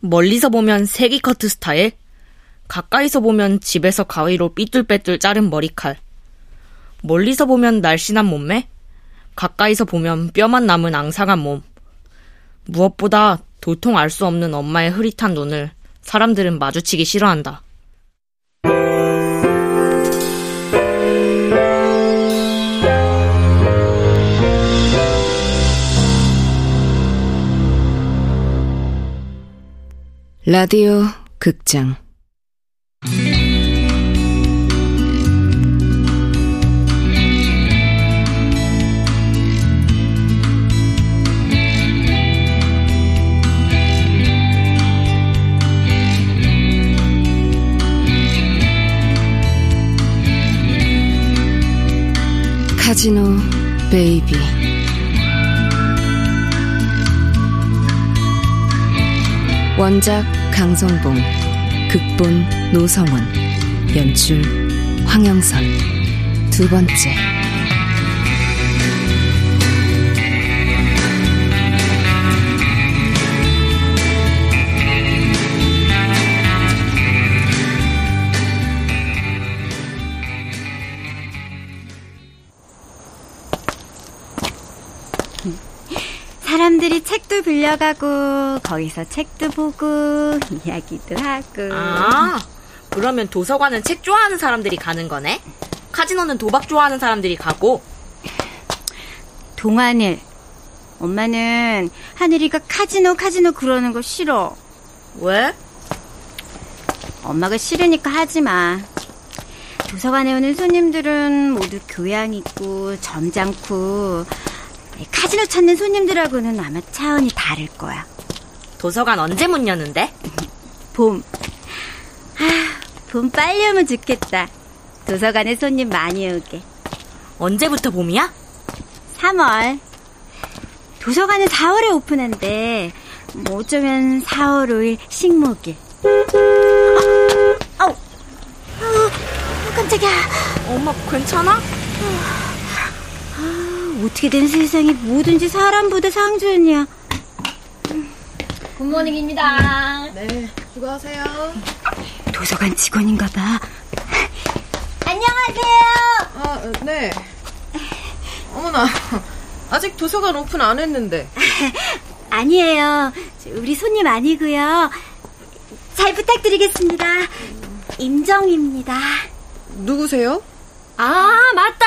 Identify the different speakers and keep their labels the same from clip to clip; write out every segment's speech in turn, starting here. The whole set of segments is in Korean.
Speaker 1: 멀리서 보면 세기 커트 스타일, 가까이서 보면 집에서 가위로 삐뚤빼뚤 자른 머리칼, 멀리서 보면 날씬한 몸매, 가까이서 보면 뼈만 남은 앙상한 몸. 무엇보다 도통 알 수 없는 엄마의 흐릿한 눈을 사람들은 마주치기 싫어한다.
Speaker 2: 라디오 극장. 카지노 베이비 원작 강성봉 극본 노성원 연출 황영선. 두 번째
Speaker 3: 책도 빌려가고 거기서 책도 보고 이야기도 하고.
Speaker 1: 아, 그러면 도서관은 책 좋아하는 사람들이 가는 거네? 카지노는 도박 좋아하는 사람들이 가고?
Speaker 3: 동하늘 엄마는 하늘이가 카지노 카지노 그러는 거 싫어.
Speaker 1: 왜?
Speaker 3: 엄마가 싫으니까 하지 마. 도서관에 오는 손님들은 모두 교양 있고 점잖고 카지노 찾는 손님들하고는 아마 차원이 다를 거야
Speaker 1: 도서관 언제 문 여는데?
Speaker 3: 봄. 아, 봄 빨리 오면 좋겠다. 도서관에 손님 많이 오게.
Speaker 1: 언제부터 봄이야?
Speaker 3: 3월. 도서관은 4월에 오픈한대. 뭐 어쩌면 4월 5일 식목일. 아, 아우, 아우, 깜짝이야.
Speaker 1: 엄마 괜찮아?
Speaker 3: 어 떻게 된 세상에 뭐든지 사람보다 상주연이야.
Speaker 4: Good morning입니다.
Speaker 5: 네, 수고하세요.
Speaker 3: 도서관 직원인가 봐. 안녕하세요.
Speaker 5: 아, 네. 어머나, 아직 도서관 오픈 안 했는데.
Speaker 3: 아니에요. 저 우리 손님 아니고요. 잘 부탁드리겠습니다. 임정입니다.
Speaker 5: 누구세요?
Speaker 4: 아, 맞다.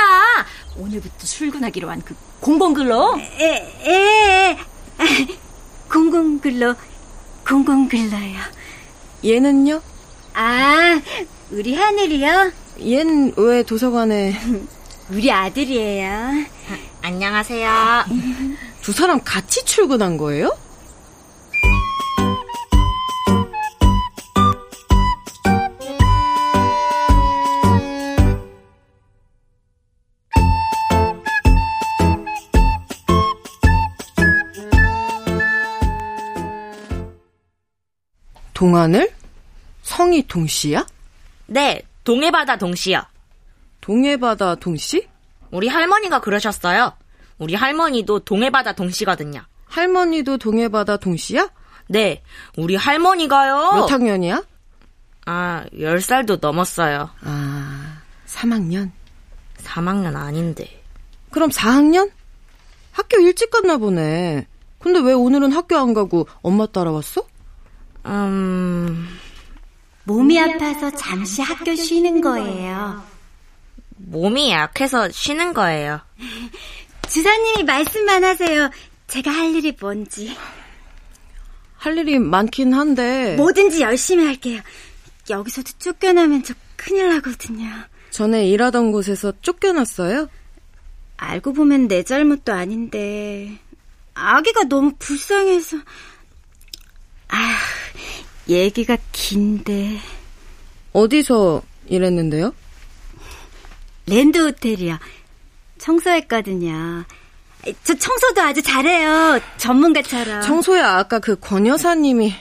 Speaker 4: 오늘부터 출근하기로 한 그 공공근로?
Speaker 3: 에, 에, 공공근로, 공공근로요.
Speaker 5: 얘는요?
Speaker 3: 아, 우리 하늘이요?
Speaker 5: 얜왜 도서관에
Speaker 3: 우리 아들이에요.
Speaker 1: 안녕하세요.
Speaker 5: 두 사람 같이 출근한 거예요? 동하늘? 성이 동씨야?
Speaker 1: 네, 동해바다 동씨요.
Speaker 5: 동해바다 동씨?
Speaker 1: 우리 할머니가 그러셨어요. 우리 할머니도 동해바다 동씨거든요.
Speaker 5: 할머니도 동해바다 동씨야?
Speaker 1: 네, 우리 할머니가요.
Speaker 5: 몇 학년이야?
Speaker 1: 아, 10살도 넘었어요.
Speaker 5: 아, 3학년.
Speaker 1: 3학년 아닌데.
Speaker 5: 그럼 4학년? 학교 일찍 갔나 보네. 근데 왜 오늘은 학교 안 가고 엄마 따라왔어?
Speaker 1: 음,
Speaker 3: 몸이 아파서 잠시 학교 쉬는 거예요.
Speaker 1: 몸이 약해서 쉬는 거예요.
Speaker 3: 주사님이 말씀만 하세요. 제가 할 일이 뭔지.
Speaker 5: 할 일이 많긴 한데.
Speaker 3: 뭐든지 열심히 할게요. 여기서도 쫓겨나면 저 큰일 나거든요.
Speaker 5: 전에 일하던 곳에서 쫓겨났어요?
Speaker 3: 알고 보면 내 잘못도 아닌데 아기가 너무 불쌍해서 아 얘기가 긴데
Speaker 5: 어디서 일했는데요?
Speaker 3: 랜드 호텔이요 청소했거든요 저 청소도 아주 잘해요 전문가처럼
Speaker 5: 청소야 아까 그 권 여사님이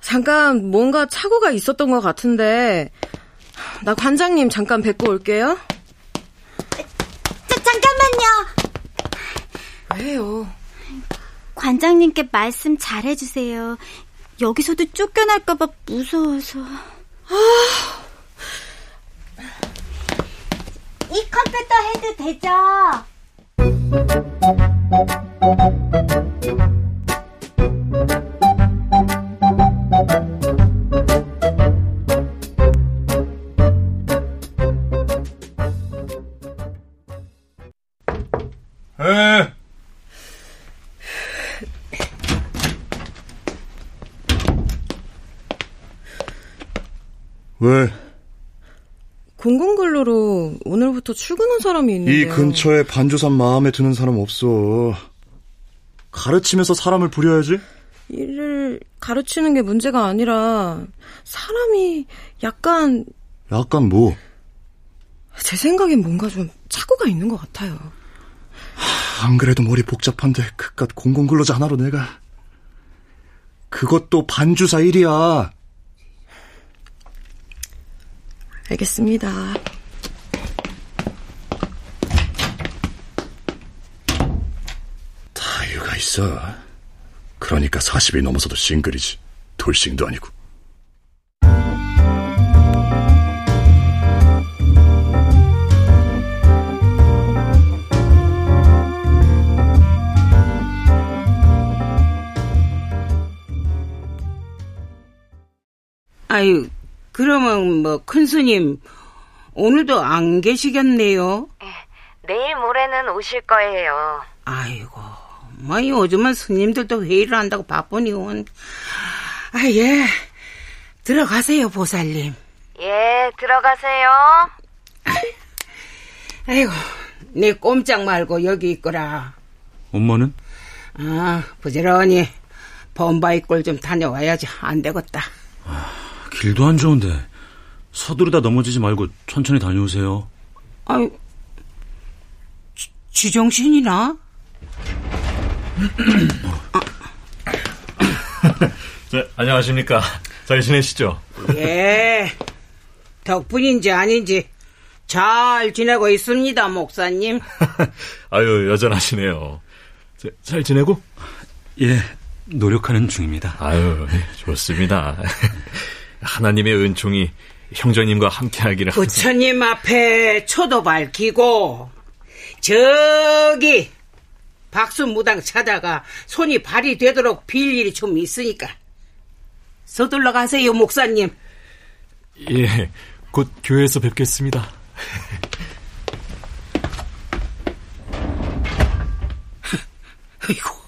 Speaker 5: 잠깐 뭔가 착오가 있었던 것 같은데 나 관장님 잠깐 뵙고 올게요.
Speaker 3: 자, 잠깐만요
Speaker 5: 왜요?
Speaker 3: 관장님께 말씀 잘해주세요. 여기서도 쫓겨날까봐 무서워서. 이 컴퓨터 해도 되죠?
Speaker 6: 왜?
Speaker 5: 공공근로로 오늘부터 출근한 사람이 있는데요.
Speaker 6: 이 근처에 반주산 마음에 드는 사람 없어. 가르치면서 사람을 부려야지.
Speaker 5: 일을 가르치는 게 문제가 아니라 사람이 약간
Speaker 6: 약간 뭐?
Speaker 5: 제 생각엔 뭔가 좀 착오가 있는 것 같아요.
Speaker 6: 안 그래도 머리 복잡한데 그깟 공공근로자 하나로 내가 그것도 반주사 일이야.
Speaker 5: 알겠습니다.
Speaker 6: 다 이유가 있어. 그러니까 40이 넘어서도 싱글이지. 돌싱도 아니고.
Speaker 7: 아유, 그러면 뭐 큰 스님 오늘도 안 계시겠네요.
Speaker 1: 내일 모레는 오실 거예요.
Speaker 7: 아이고, 뭐 요즘은 스님들도 회의를 한다고 바쁘니원. 아 예, 들어가세요 보살님.
Speaker 1: 예, 들어가세요.
Speaker 7: 아이고, 내 꼼짝 말고 여기 있거라.
Speaker 8: 엄마는?
Speaker 7: 아, 부지런히 범바이 꼴좀 다녀와야지 안 되겠다.
Speaker 8: 길도 안 좋은데 서두르다 넘어지지 말고 천천히 다녀오세요.
Speaker 7: 아유, 지- 지정신이나?
Speaker 9: 네, 안녕하십니까. 잘 지내시죠?
Speaker 7: 예. 덕분인지 아닌지 잘 지내고 있습니다, 목사님.
Speaker 9: 아유, 여전하시네요. 자, 잘 지내고?
Speaker 8: 예, 노력하는 중입니다.
Speaker 9: 아유, 좋습니다. 하나님의 은총이 형제님과 함께하기를.
Speaker 7: 부처님 앞에 초도 밝히고 저기 박수 무당 찾아가 손이 발이 되도록 빌 일이 좀 있으니까 서둘러 가세요, 목사님.
Speaker 9: 예, 곧 교회에서 뵙겠습니다.
Speaker 7: 아이고,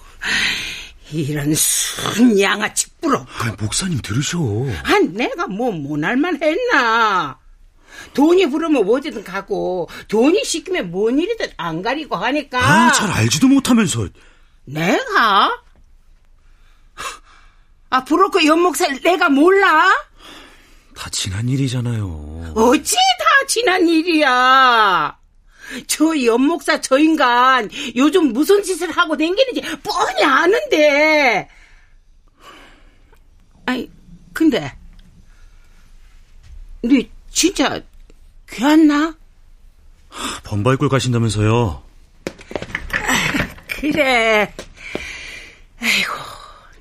Speaker 7: 이런 순 양아치 뿌러.
Speaker 6: 아, 목사님 들으셔.
Speaker 7: 아, 내가 뭐 못할만 했나? 돈이 부르면 어디든 가고 돈이 시키면 뭔 일이든 안 가리고 하니까.
Speaker 6: 아, 잘 알지도 못하면서.
Speaker 7: 내가? 아, 브로커 연목살 내가 몰라?
Speaker 8: 다 지난 일이잖아요.
Speaker 7: 어찌 다 지난 일이야. 저 연목사 저 인간 요즘 무슨 짓을 하고 댕기는지 뻔히 아는데. 아니, 근데 네 진짜 귀찮나?
Speaker 8: 범바이골 가신다면서요.
Speaker 7: 그래. 아이고,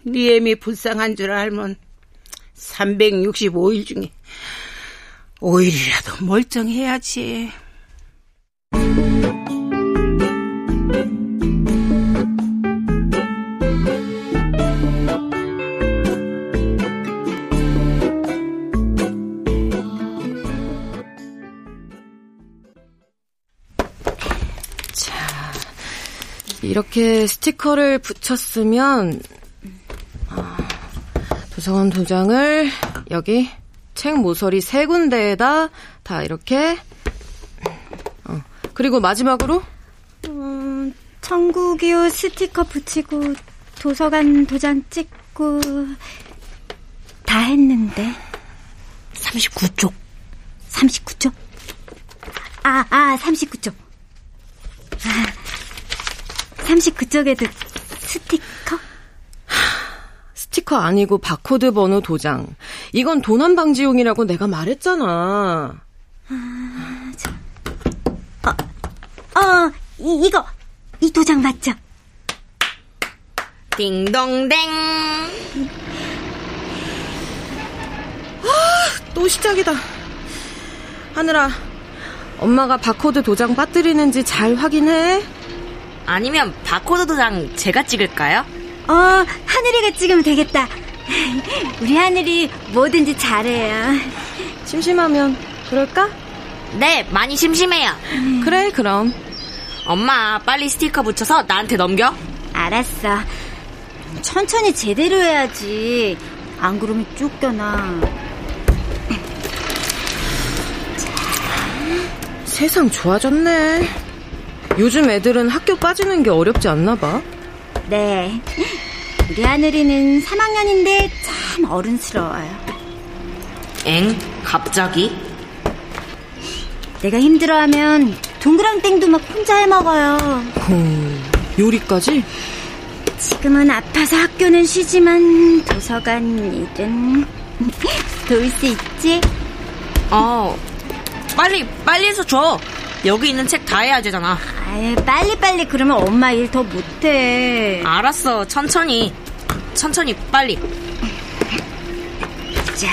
Speaker 7: 네 애미 불쌍한 줄 알면 365일 중에 5일이라도 멀쩡해야지.
Speaker 5: 이렇게 스티커를 붙였으면 아, 도서관 도장을 여기 책 모서리 세 군데에다 다 이렇게 어, 그리고 마지막으로?
Speaker 3: 음, 천국이요 스티커 붙이고 도서관 도장 찍고 다 했는데. 39쪽. 39쪽? 아, 아 39쪽 아, 39쪽에도 스티커?
Speaker 5: 스티커 아니고 바코드 번호 도장 이건 도난 방지용이라고 내가 말했잖아
Speaker 3: 어, 이, 이거 이 도장 맞죠?
Speaker 1: 딩동댕.
Speaker 5: 또 시작이다. 하늘아, 엄마가 바코드 도장 빠뜨리는지 잘 확인해.
Speaker 1: 아니면 바코드 도장 제가 찍을까요?
Speaker 3: 어, 하늘이가 찍으면 되겠다. 우리 하늘이 뭐든지 잘해요.
Speaker 5: 심심하면 그럴까?
Speaker 1: 네, 많이 심심해요.
Speaker 5: 그래, 그럼.
Speaker 1: 엄마, 빨리 스티커 붙여서 나한테 넘겨.
Speaker 3: 알았어. 천천히 제대로 해야지. 안 그러면 쫓겨나.
Speaker 5: 세상 좋아졌네. 요즘 애들은 학교 빠지는 게 어렵지 않나 봐.
Speaker 3: 네. 우리 하늘이는 3학년인데 참 어른스러워요.
Speaker 1: 엥? 갑자기?
Speaker 3: 내가 힘들어하면 동그랑땡도 막 혼자 해먹어요.
Speaker 5: 음, 요리까지?
Speaker 3: 지금은 아파서 학교는 쉬지만 도서관 일은 도울 수 있지?
Speaker 1: 어, 빨리, 빨리 해서 줘. 여기 있는 책 다 해야 되잖아.
Speaker 3: 아유, 빨리빨리 그러면 엄마 일 더 못해.
Speaker 1: 알았어, 천천히. 천천히, 빨리.
Speaker 3: 자,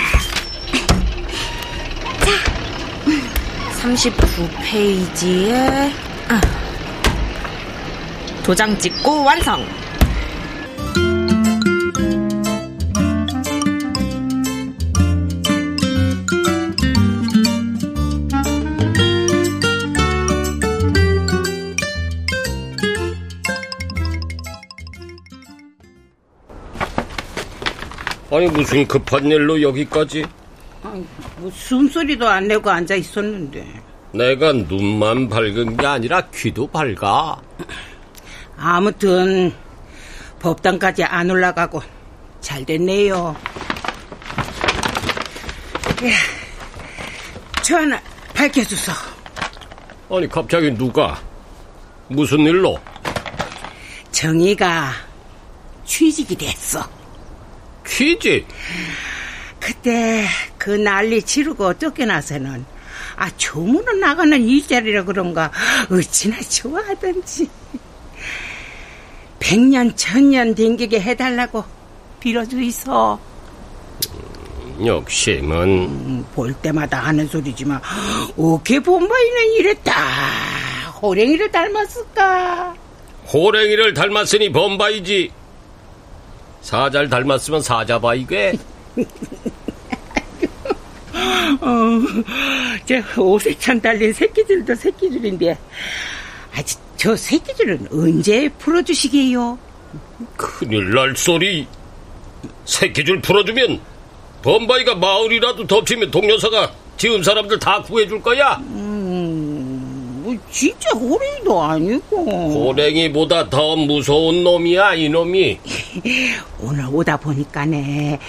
Speaker 1: 39페이지에 아. 도장 찍고 완성.
Speaker 10: 아니 무슨 급한 일로 여기까지?
Speaker 7: 뭐 숨소리도 안 내고 앉아 있었는데.
Speaker 10: 내가 눈만 밝은 게 아니라 귀도 밝아.
Speaker 7: 아무튼 법당까지 안 올라가고 잘 됐네요. 야, 저 하나 밝혀주소.
Speaker 10: 아니 갑자기 누가? 무슨 일로?
Speaker 7: 정희가 취직이 됐어.
Speaker 10: 취직?
Speaker 7: 그때 그 난리 치르고 쫓겨나서는? 아 조문은 나가는 일자리라 그런가? 어찌나 좋아하던지. 백년 천년 댕기게 해달라고 빌어주이소
Speaker 10: 욕심은.
Speaker 7: 음, 볼 때마다 하는 소리지만 어케 본바이는 이랬다 호랭이를 닮았을까?
Speaker 10: 호랭이를 닮았으니 범바이지. 사자를 닮았으면 사자바이게.
Speaker 7: 어, 저 오색천 달린 새끼줄도 새끼줄인데 아직 저 새끼줄은 언제 풀어주시게요?
Speaker 10: 큰일 날 소리. 새끼줄 풀어주면 범바이가 마을이라도 덮치면 동료사가 지은 사람들 다 구해줄 거야.
Speaker 7: 음, 뭐 진짜 호랭이도 아니고
Speaker 10: 호랭이보다 더 무서운 놈이야 이놈이.
Speaker 7: 오늘 오다 보니까네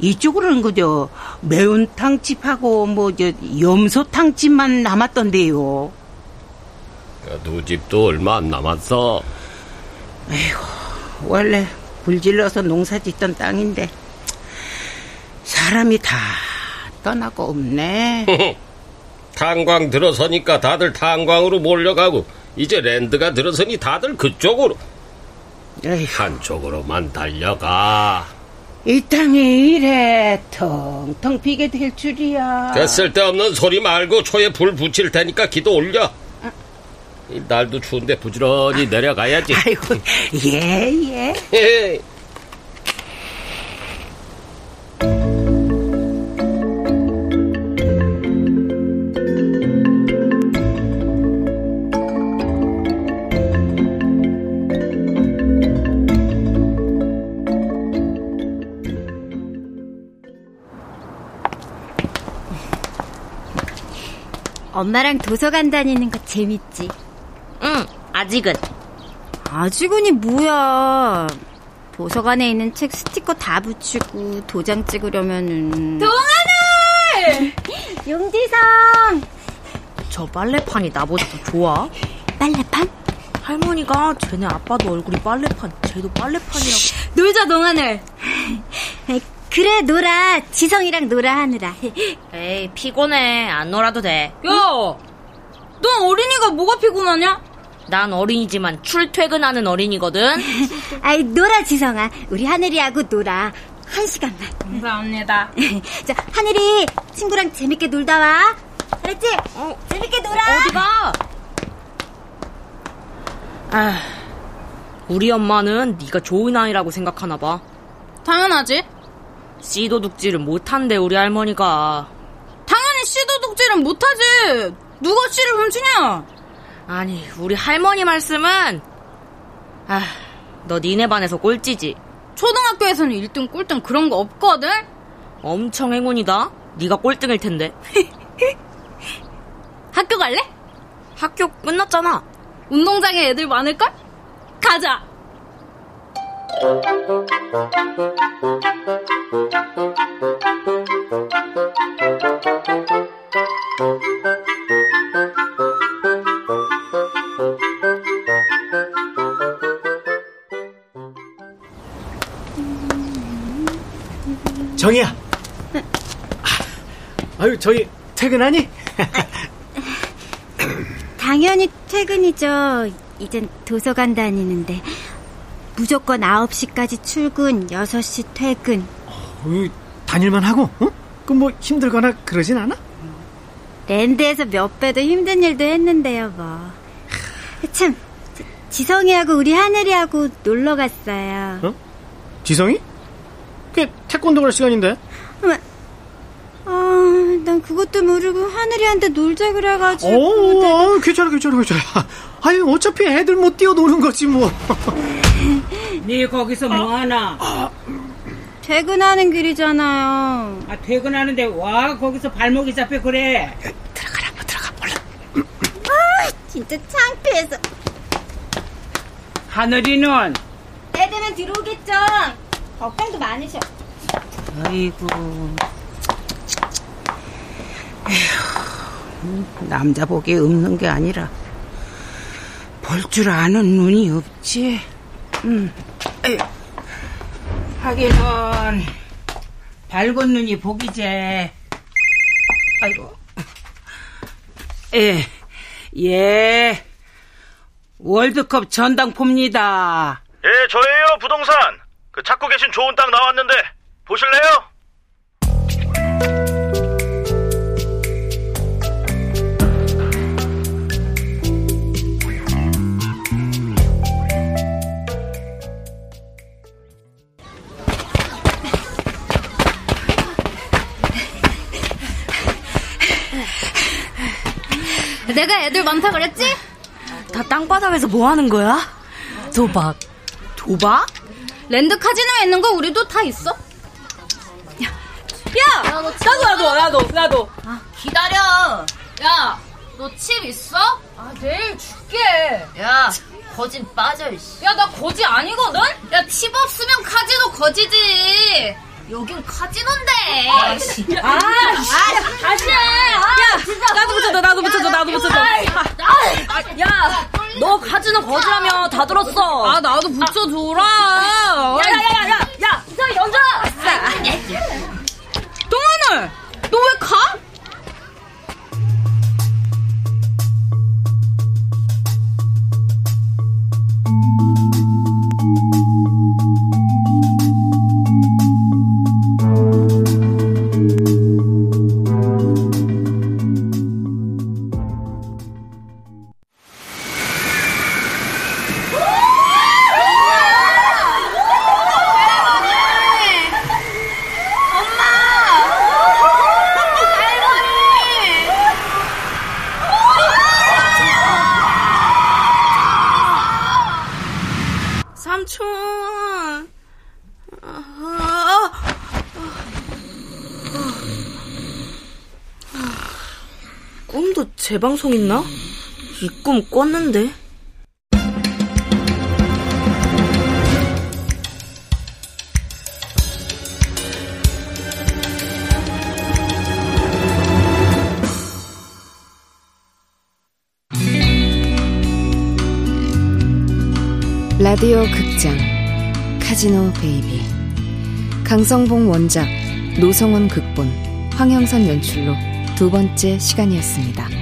Speaker 7: 이쪽으로는 그저 매운탕집하고 뭐 저 염소탕집만 남았던데요.
Speaker 10: 두 집도 얼마 안 남았어.
Speaker 7: 원래 불질러서 농사 짓던 땅인데 사람이 다 떠나고 없네.
Speaker 10: 탄광 들어서니까 다들 탄광으로 몰려가고 이제 랜드가 들어서니 다들 그쪽으로
Speaker 7: 에휴,
Speaker 10: 한쪽으로만 달려가.
Speaker 7: 이 땅이 이래 텅텅 비게 될 줄이야.
Speaker 10: 그 쓸데없는 소리 말고 초에 불 붙일 테니까 기도 올려. 이 날도 추운데 부지런히 내려가야지.
Speaker 7: 아이고 예 예.
Speaker 10: 헤
Speaker 3: 엄마랑 도서관 다니는 거 재밌지?
Speaker 1: 응, 아직은.
Speaker 3: 아직은이 뭐야. 도서관에 있는 책 스티커 다 붙이고 도장 찍으려면은
Speaker 4: 동하늘!
Speaker 3: 용지성
Speaker 1: 저 빨래판이 나보다 더 좋아?
Speaker 3: 빨래판?
Speaker 1: 할머니가 쟤네 아빠도 얼굴이 빨래판, 쟤도 빨래판이라고.
Speaker 3: 놀자 동하늘 그래 놀아 지성이랑 놀아 하느라
Speaker 1: 에이, 피곤해. 안 놀아도 돼.
Speaker 4: 야! 넌 어린이가 뭐가 피곤하냐?
Speaker 1: 난 어린이지만 출퇴근하는 어린이거든.
Speaker 3: 아이, 놀아, 지성아. 우리 하늘이하고 놀아. 한 시간만.
Speaker 4: 감사합니다.
Speaker 3: 자, 하늘이 친구랑 재밌게 놀다 와. 알았지? 어, 재밌게 놀아.
Speaker 1: 어디가? 아, 우리 엄마는 네가 좋은 아이라고 생각하나 봐.
Speaker 4: 당연하지.
Speaker 1: 씨도둑질을 못한대 우리 할머니가.
Speaker 4: 당연히 씨도둑질은 못하지. 누가 씨를 훔치냐?
Speaker 1: 아니, 우리 할머니 말씀은 아, 너 니네 반에서 꼴찌지.
Speaker 4: 초등학교에서는 1등 꼴등 그런 거 없거든.
Speaker 1: 엄청 행운이다. 네가 꼴등일 텐데.
Speaker 4: 학교 갈래?
Speaker 1: 학교 끝났잖아.
Speaker 4: 운동장에 애들 많을걸? 가자.
Speaker 11: 정이야. 아유, 저희 퇴근하니?
Speaker 3: 당연히 퇴근이죠. 이젠 도서관 다니는데. 무조건 9시까지 출근, 6시 퇴근.
Speaker 11: 어유, 다닐만 하고, 어? 그뭐 힘들거나 그러진 않아?
Speaker 3: 랜드에서 몇 배도 힘든 일도 했는데요, 뭐. 참, 지- 지성이하고 우리 하늘이하고 놀러 갔어요.
Speaker 11: 어? 지성이? 그게 태권도 갈 시간인데.
Speaker 3: 어머, 아, 난 그것도 모르고 하늘이한테 놀자 그래가지고.
Speaker 11: 오, 어, 괜찮아, 괜찮아, 괜찮아. 아유, 어차피 애들 못 뛰어노는 거지, 뭐.
Speaker 7: 네 거기서 뭐 하나?
Speaker 3: 퇴근하는 길이잖아요.
Speaker 7: 아, 퇴근하는데 와 거기서 발목이 잡혀 그래.
Speaker 3: 진짜 창피해서.
Speaker 7: 하늘이는
Speaker 3: 애들은 들어오겠죠. 걱정도 많으셔.
Speaker 7: 아이고. 에휴, 남자 복이 없는 게 아니라 볼 줄 아는 눈이 없지. 음. 에휴. 하기는 밝은 눈이 복이지. 아이고. 예, 예. 월드컵 전당포입니다.
Speaker 12: 예, 저예요, 부동산. 그 찾고 계신 좋은 땅 나왔는데 보실래요?
Speaker 4: 내가 애들 많다 그랬지?
Speaker 1: 다 땅바닥에서 뭐 하는 거야? 도박. 도박?
Speaker 4: 랜드 카지노에 있는 거 우리도 다 있어. 야, 나도
Speaker 1: 나도 나도 나도.
Speaker 4: 기다려. 야, 너 칩 있어? 아, 내일 줄게. 야, 거진 빠져. 야, 나 거지 아니거든? 야, 칩 없으면 카지노 거지지. 여긴 카지노인데. 아, 아, 다시 해. 야,
Speaker 1: 나도 붙여줘 나도 붙여줘 나도 붙여줘. 야, 너 카지노 거지라며 다 들었어.
Speaker 4: 아, 나도 붙여줘라.
Speaker 1: 야 야 야 야 야, 야, 이상이 던져.
Speaker 4: 동하늘, 너왜 가?
Speaker 1: 재방송 있나? 이 꿈 꿨는데.
Speaker 2: 라디오 극장 카지노 베이비 강성봉 원작 노성원 극본 황영선 연출로 두 번째 시간이었습니다.